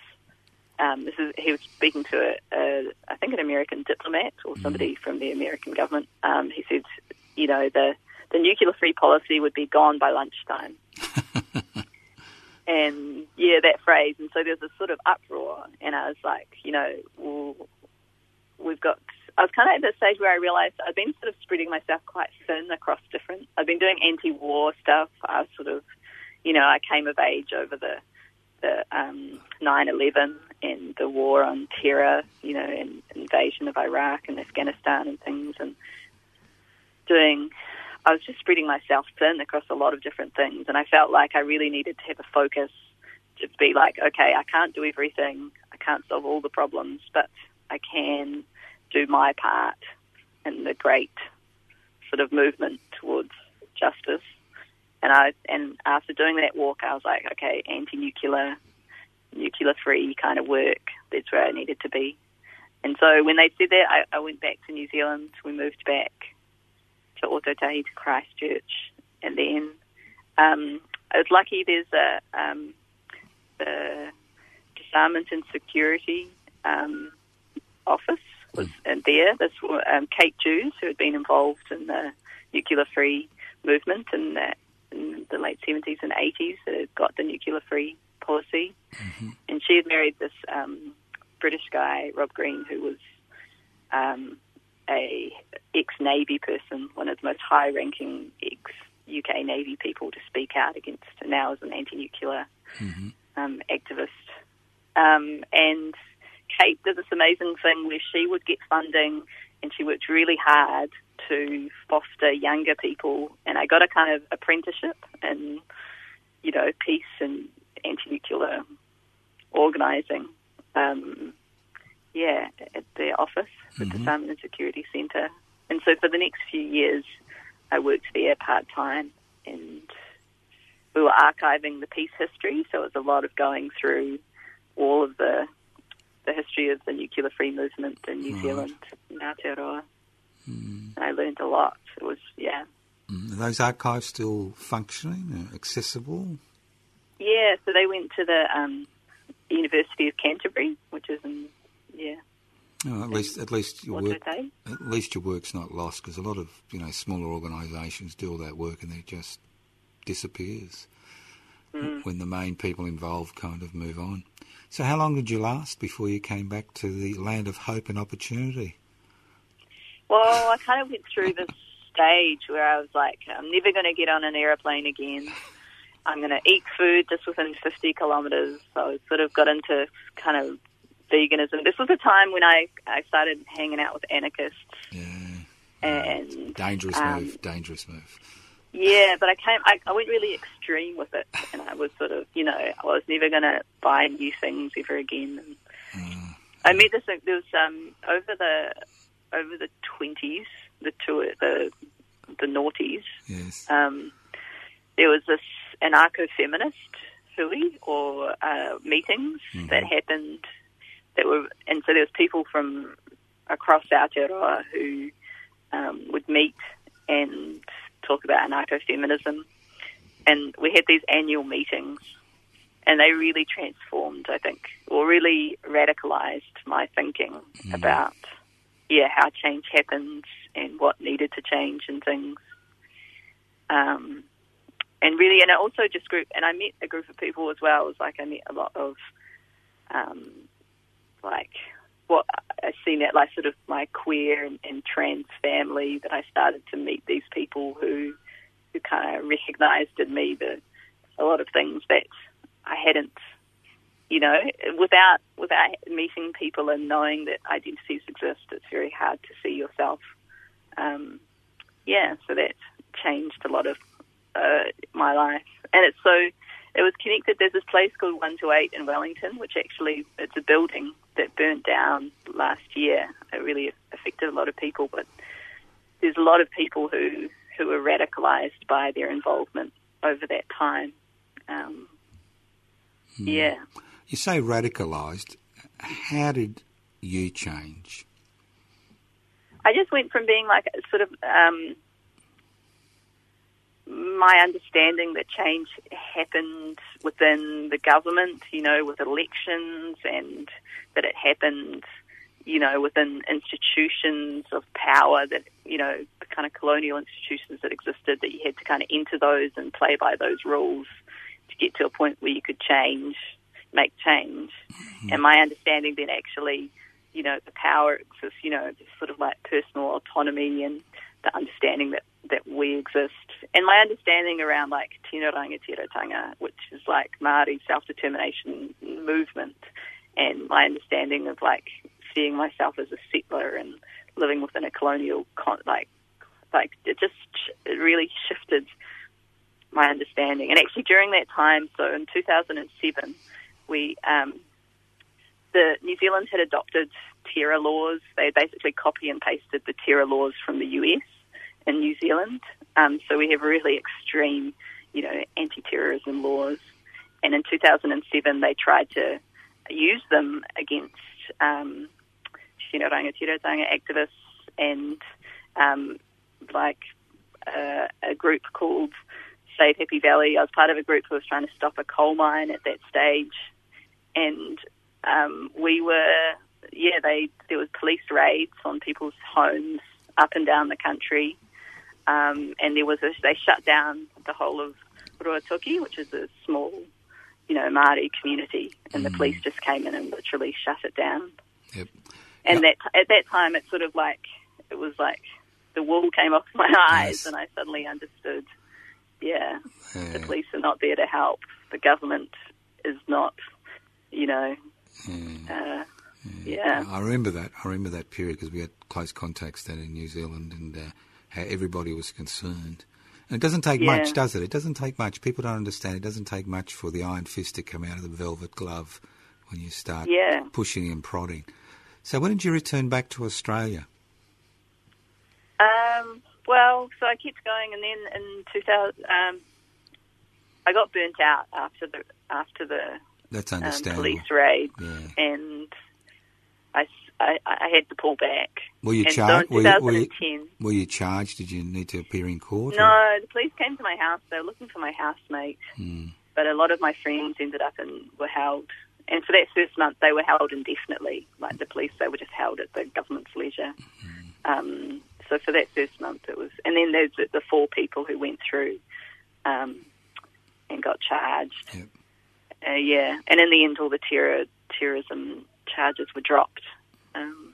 Um, this is he was speaking to a, a I think an American diplomat or somebody from the American government. Um, he said, you know, the the nuclear free policy would be gone by lunchtime [LAUGHS] and yeah, that phrase. And so there was this sort of uproar, and I was like, you know, well, we've got. I was kind of at the stage where I realised I'd been sort of spreading myself quite thin across different. I've been doing anti-war stuff. I sort of, you know, I came of age over the the um, 9/11 and the war on terror, you know, and invasion of Iraq and Afghanistan and things, and doing. I was just spreading myself thin across a lot of different things, and I felt like I really needed to have a focus to be like, okay, I can't do everything, I can't solve all the problems, but I can do my part in the great sort of movement towards justice. And I and after doing that walk, I was like, okay, anti-nuclear, nuclear-free kind of work. That's where I needed to be. And so when they said that, I, I went back to New Zealand. We moved back to Ōtautahi to Christchurch, and then um, I was lucky. There's a um, the disarmament and security um, office was there. This um, Kate Dewes, who had been involved in the nuclear-free movement in the, in the late 70s and 80s, that had got the nuclear-free policy, and she had married this um, British guy, Rob Green, who was um, a ex-Navy person, one of the most high-ranking ex-UK Navy people to speak out against, and now as an anti-nuclear um, activist. Um, and Kate did this amazing thing where she would get funding and she worked really hard to foster younger people. And I got a kind of apprenticeship in, you know, peace and anti-nuclear organising. Um, yeah, at the office, at the Disarmament and Security Centre. And so for the next few years, I worked there part time, and we were archiving the peace history. So it was a lot of going through all of the the history of the nuclear free movement in New Zealand, in Aotearoa. And I learned a lot. It was yeah, Mm, Are those archives still functioning, accessible? yeah. So they went to the um, University of Canterbury, which is in yeah, Oh, at least, at least your work, at least your work's not lost because a lot of you know smaller organisations do all that work and it just disappears when the main people involved kind of move on. So, how long did you last before you came back to the land of hope and opportunity? Well, I kind of went through this stage where I was like, I'm never going to get on an aeroplane again. I'm going to eat food just within 50 kilometres. So I sort of got into kind of veganism. This was a time when I, I started hanging out with anarchists Yeah, and dangerous um, move, dangerous move. Yeah, but I came, I, I went really extreme with it, and I was sort of, you know, I was never going to buy new things ever again. And I met this. There was um, over the over the twenties, the two, the the noughties. Yes, Um, there was this anarcho-feminist hui or uh, meetings that happened that were, and so there was people from across Aotearoa who um, would meet and talk about anarcho-feminism, and we had these annual meetings, and they really transformed, I think, or really radicalized my thinking about, yeah, how change happens and what needed to change and things. Um, and really, and I also just group, and I met a group of people as well. It was like I met a lot of, um, like, what I see that like sort of my queer and, and trans family that I started to meet these people who, who kind of recognised in me the a lot of things that I hadn't, you know, without without meeting people and knowing that identities exist, it's very hard to see yourself. Um, yeah, so that changed a lot of uh, my life, and it's so it was connected. There's this place called One to Eight in Wellington, which actually it's a building that burnt down last year. It really affected a lot of people, but there's a lot of people who who were radicalized by their involvement over that time. Um, Yeah. You say radicalised. How did you change? I just went from being like a sort of um, my understanding that change happened within the government, you know, with elections, and that it happened, you know, within institutions of power that, you know, the kind of colonial institutions that existed, that you had to kind of enter those and play by those rules to get to a point where you could change, make change. Mm-hmm. And my understanding then actually, you know, the power exists, you know, sort of like personal autonomy and the understanding that, that we exist. And my understanding around like Tino Rangatiratanga, which is like Māori self-determination movement, and my understanding of like seeing myself as a settler and living within a colonial, con- like, like it just it really shifted my understanding. And actually during that time, so in 2007, we um, the New Zealand had adopted terror laws. They basically copy and pasted the terror laws from the US in New Zealand. Um, so we have really extreme, you know, anti-terrorism laws. And in 2007, they tried to use them against um, Tino activists and um, like uh, a group called Save Happy Valley. I was part of a group who was trying to stop a coal mine at that stage, and um, we were yeah they there was police raids on people's homes up and down the country, um, and there was a, they shut down the whole of Ruatoki, which is a small you know Māori community, and the police just came in and literally shut it down. Yep. And that at that time, it sort of like it was like the wool came off [LAUGHS] my eyes, Yes. and I suddenly understood. Yeah, the police are not there to help. The government is not, you know. Uh, yeah. I remember that. I remember that period because we had close contacts then in New Zealand and uh, how everybody was concerned. And it doesn't take Yeah. much, does it? It doesn't take much. People don't understand. It doesn't take much for the iron fist to come out of the velvet glove when you start Yeah. pushing and prodding. So when did you return back to Australia? Um, well, so I kept going, and then in 2000, um, I got burnt out after the after the That's um, understandable. police raid, Yeah. and I, I, I had to pull back. Were you and charged? So Were you, were, you, were you charged? Did you need to appear in court? or- no, the police came to my house. They were looking for my housemate, Hmm. but a lot of my friends ended up and were held. And for that first month, they were held indefinitely. Like the police, they were just held at the government's leisure. Um, so for that first month, it was, and then there's the, the four people who went through um, and got charged. Yep. Uh, yeah, and in the end, all the terror terrorism charges were dropped. Um,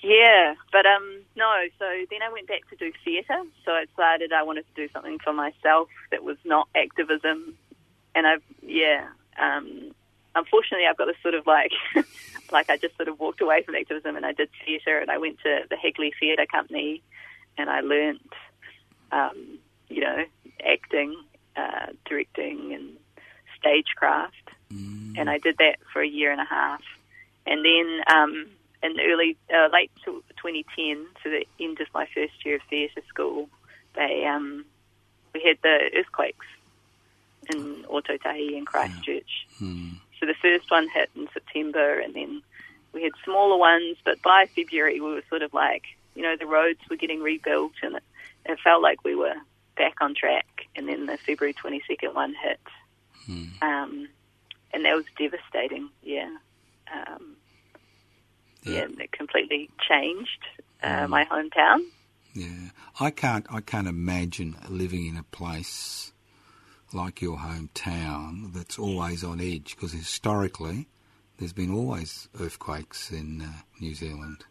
yeah, but um, no. So then I went back to do theatre. So I decided I wanted to do something for myself that was not activism, and I've yeah. Um, unfortunately, I've got this sort of like, [LAUGHS] like I just sort of walked away from activism and I did theatre and I went to the Hagley Theatre Company, and I learnt, um, you know, acting, uh, directing, and stagecraft and I did that for a year and a half. And then um, in early, uh, late to 2010, to the end of my first year of theatre school, they um, we had the earthquakes in Ōtautahi and Christchurch. So the first one hit in September, and then we had smaller ones. But by February, we were sort of like, you know, the roads were getting rebuilt, and it, it felt like we were back on track. And then the February 22nd one hit. Um, and that was devastating. Yeah, um, yeah, Yeah. it completely changed uh, my hometown. Yeah, I can't. I can't imagine living in a place like your hometown that's always on edge because historically there's been always earthquakes in uh, New Zealand.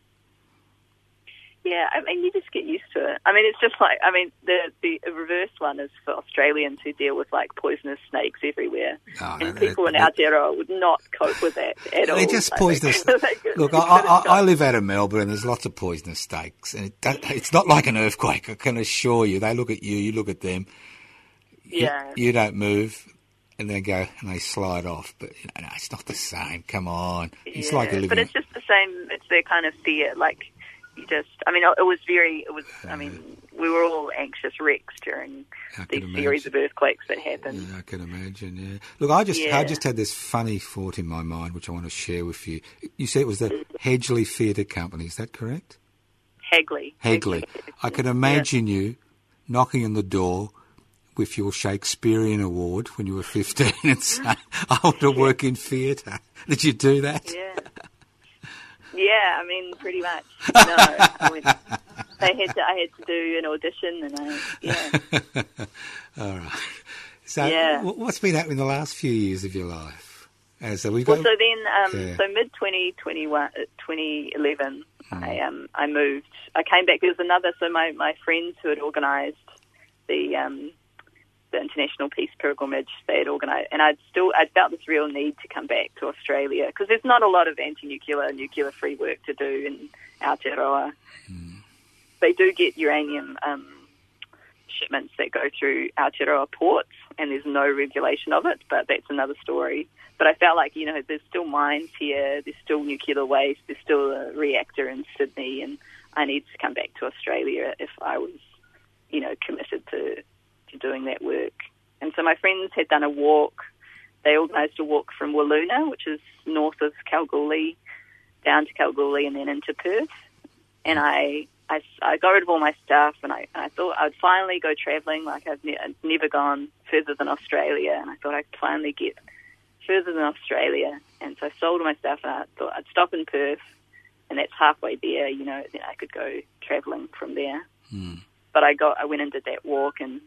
Yeah, I mean, you just get used to it. I mean, it's just like, I mean, the the reverse one is for Australians who deal with like poisonous snakes everywhere, Oh, and that- people in that- Aotearoa would not cope with that at all. They're just Like, poisonous. [LAUGHS] Look, I, I, I live out of Melbourne, and there's lots of poisonous snakes, and it, it's not like an earthquake. I can assure you. They look at you, you look at them. You- Yeah. You, don't move, and they go and they slide off. But you know, no, it's not the same. Come on, it's Yeah, like a living. But it's just the same. It's their kind of fear. Like you just. I mean, it was very. It was. I mean, we were all anxious wrecks during these can series of earthquakes that happened. Yeah, I can imagine. Yeah. Look, I just I just had this funny thought in my mind, which I want to share with you. You said it was the Hedgley Theatre Company. Is that correct? Hagley. Hegley. I can imagine you knocking on the door with your Shakespearean award when you were 15 and saying, I want to [LAUGHS] work in theatre. Did you do that? Yeah. Yeah, I mean, pretty much. [LAUGHS] No, I went, they had to. I had to do an audition, and I yeah. [LAUGHS] All right. So, Yeah. what's been happening the last few years of your life? So we've Well, so then, um, Yeah. so mid 2021, uh, 2011, Hmm. I um, I moved. I came back. There was another. So my my friends who had organised the um, the international peace pilgrimage, they had organised, and I'd still I felt this real need to come back to Australia because there's not a lot of anti-nuclear, nuclear-free work to do in Aotearoa. They do get uranium. Um, shipments that go through Aotearoa ports, and there's no regulation of it, but that's another story. But I felt like, you know, there's still mines here, there's still nuclear waste, there's still a reactor in Sydney, and I need to come back to Australia if I was, you know, committed to, to doing that work. And so my friends had done a walk. They organised a walk from Wiluna, which is north of Kalgoorlie, down to Kalgoorlie and then into Perth. And I, I, I got rid of all my stuff, and I, I thought I'd finally go travelling. Like I've, ne- never gone further than Australia, and I thought I'd finally get further than Australia. And so I sold all my stuff, and I thought I'd stop in Perth, and that's halfway there. You know, then I could go travelling from there. Hmm. But I got, I went and did that walk, and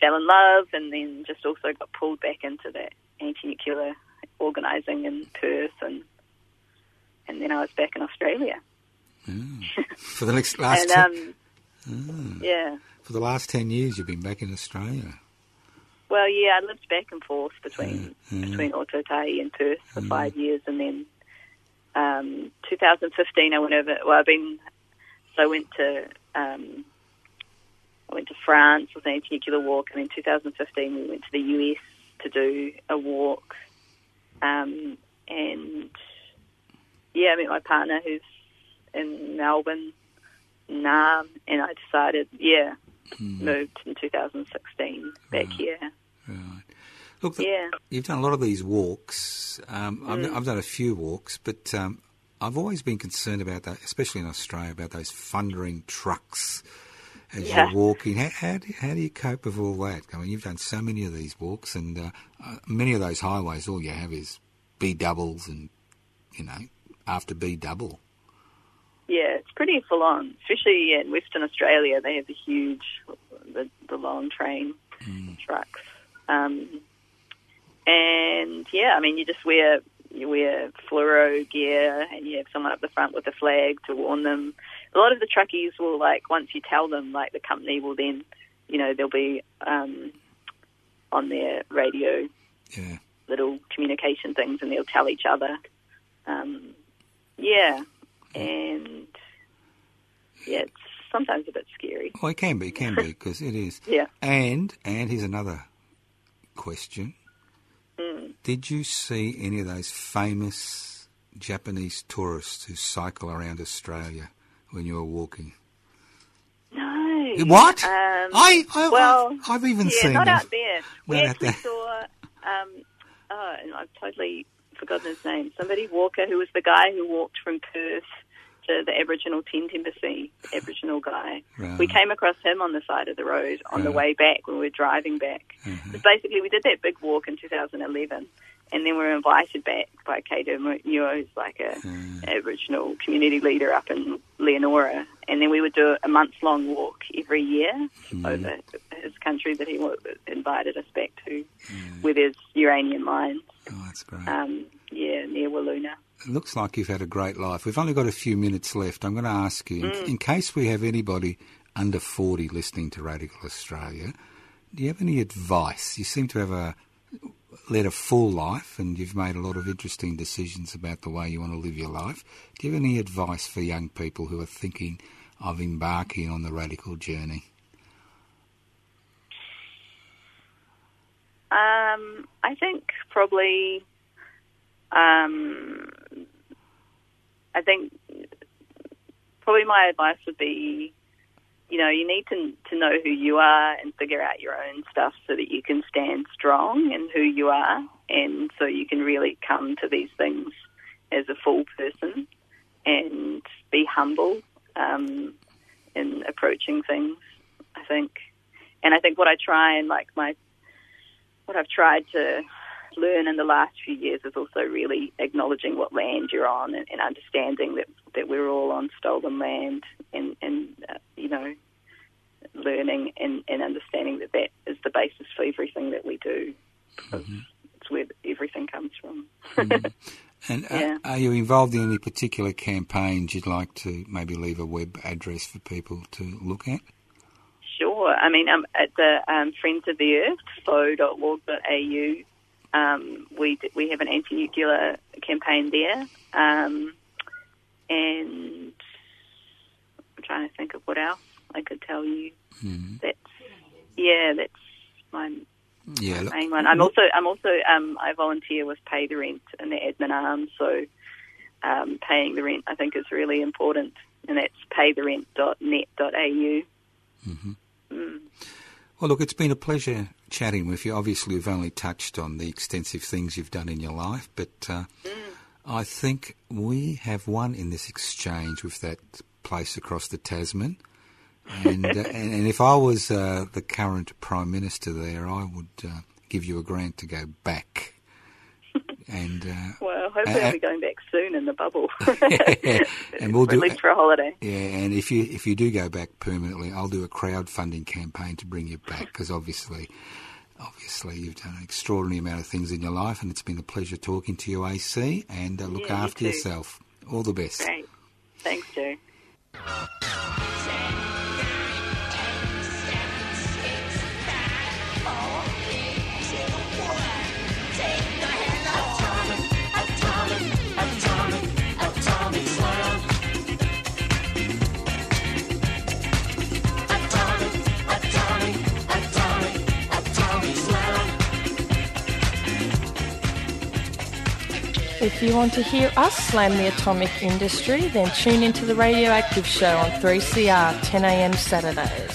fell in love, and then just also got pulled back into that anti-nuclear organising in Perth, and and then I was back in Australia. [LAUGHS] for the next last and ten, um, yeah. for the last ten years, you've been back in Australia. Well, yeah, I lived back and forth between Mm, mm. between Ōtautahi and Perth for five years, and then um, 2015 I went over. Well, I've been so I went to um, I went to France with an anti-nuclear walk, and in 2015 we went to the US to do a walk, um, and yeah, I met my partner who's in Melbourne, Nam, and I decided, yeah, moved in 2016 back here. Right. Look, the- Yeah. you've done a lot of these walks. Um, I've, Mm. I've done a few walks, but um, I've always been concerned about that, especially in Australia, about those thundering trucks as Yeah. you're walking. How, how, do, how do you cope with all that? I mean, you've done so many of these walks, and uh, uh, many of those highways, all you have is B doubles and, you know, after B double. Yeah, it's pretty full on, especially in Western Australia. They have the huge, the, the long train trucks. Um, and yeah, I mean, you just wear you wear fluoro gear, and you have someone up the front with a flag to warn them. A lot of the truckies will like once you tell them, like the company will then, you know, they'll be um, on their radio Yeah. little communication things, and they'll tell each other. Um, yeah, and yeah, it's sometimes a bit scary. Well, it can be, it can be, [LAUGHS] because it is. Yeah. And and here's another question: Mm. Did you see any of those famous Japanese tourists who cycle around Australia when you were walking? No. What? Um, I, I well, I've, I've even yeah, seen not out there. We Not actually saw. Um, oh, and I've totally forgotten his name. Somebody Walker, who was the guy who walked from Perth to the Aboriginal tent embassy. the Aboriginal guy. Right. We came across him on the side of the road on the way back when we were driving back. Mhm. Basically, we did that big walk in 2011, and then we were invited back by Kado Muir, who's like a hmm. Aboriginal community leader up in Leonora, and then we would do a month long walk every year hmm. over his country that he invited us back to, hmm. with his uranium mines. Oh, that's great. Um, yeah, near Wiluna. It looks like you've had a great life. We've only got a few minutes left. I'm going to ask you, in, mm. in case we have anybody under 40 listening to Radical Australia, do you have any advice? You seem to have a led a full life and you've made a lot of interesting decisions about the way you want to live your life. Do you have any advice for young people who are thinking of embarking on the radical journey? Um, I think probably. Um, I think probably my advice would be, you know, you need to to know who you are and figure out your own stuff so that you can stand strong in who you are, and so you can really come to these things as a full person and be humble um, in approaching things. I think, and I think what I try and like my what I've tried to learn in the last few years is also really acknowledging what land you're on and, and understanding that, that we're all on stolen land and, and uh, you know, learning and, and understanding that that is the basis for everything that we do because it's where everything comes from. [LAUGHS] And uh, Yeah. are you involved in any particular campaigns you'd like to maybe leave a web address for people to look at? Sure. I mean, um, at the um, Friends of the Earth, foe.org.au, um, we d- we have an anti-nuclear campaign there, um, and I'm trying to think of what else I could tell you. That's yeah, that's my Yeah, look, main one. I'm also I'm also um, I volunteer with Pay the Rent in the admin arm, so um, paying the rent I think is really important, and that's paytherent.net.au. Well, look, it's been a pleasure chatting with you. Obviously, we've only touched on the extensive things you've done in your life, but uh, I think we have won in this exchange with that place across the Tasman. And, uh, [LAUGHS] and, and if I was uh, the current Prime Minister there, I would uh, give you a grant to go back. And uh, Well, hopefully Uh, I'll be going back soon in the bubble. [LAUGHS] [LAUGHS] and we'll Or at least for a holiday. Yeah, and if you if you do go back permanently, I'll do a crowdfunding campaign to bring you back because obviously, obviously you've done an extraordinary amount of things in your life, and it's been a pleasure talking to you, AC. And uh, look Yeah, after too. yourself. All the best. Great. Thanks, Joe. If you want to hear us slam the atomic industry, then tune into the Radioactive Show on 3CR 10am Saturdays.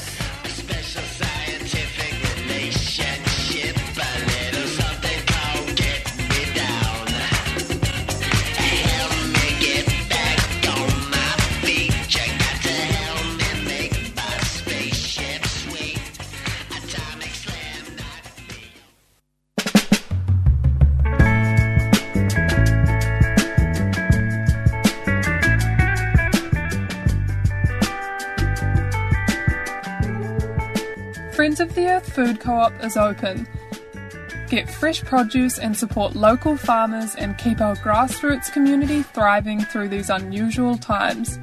Food Co-op is open. Get fresh produce and support local farmers and keep our grassroots community thriving through these unusual times.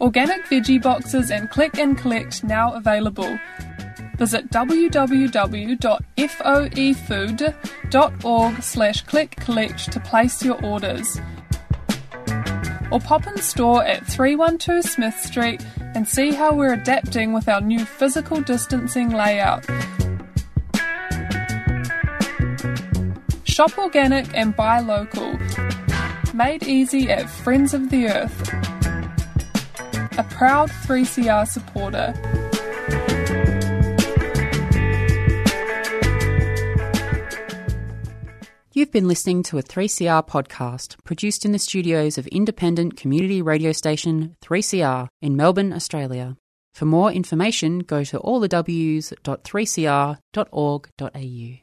Organic veggie boxes and click and collect now available. Visit www.foefood.org slash click collect to place your orders. Or pop in store at 312 Smith Street and see how we're adapting with our new physical distancing layout. Shop organic and buy local. Made easy at Friends of the Earth. A proud 3CR supporter. You've been listening to a 3CR podcast produced in the studios of independent community radio station 3CR in Melbourne, Australia. For more information, go to allthews.3cr.org.au.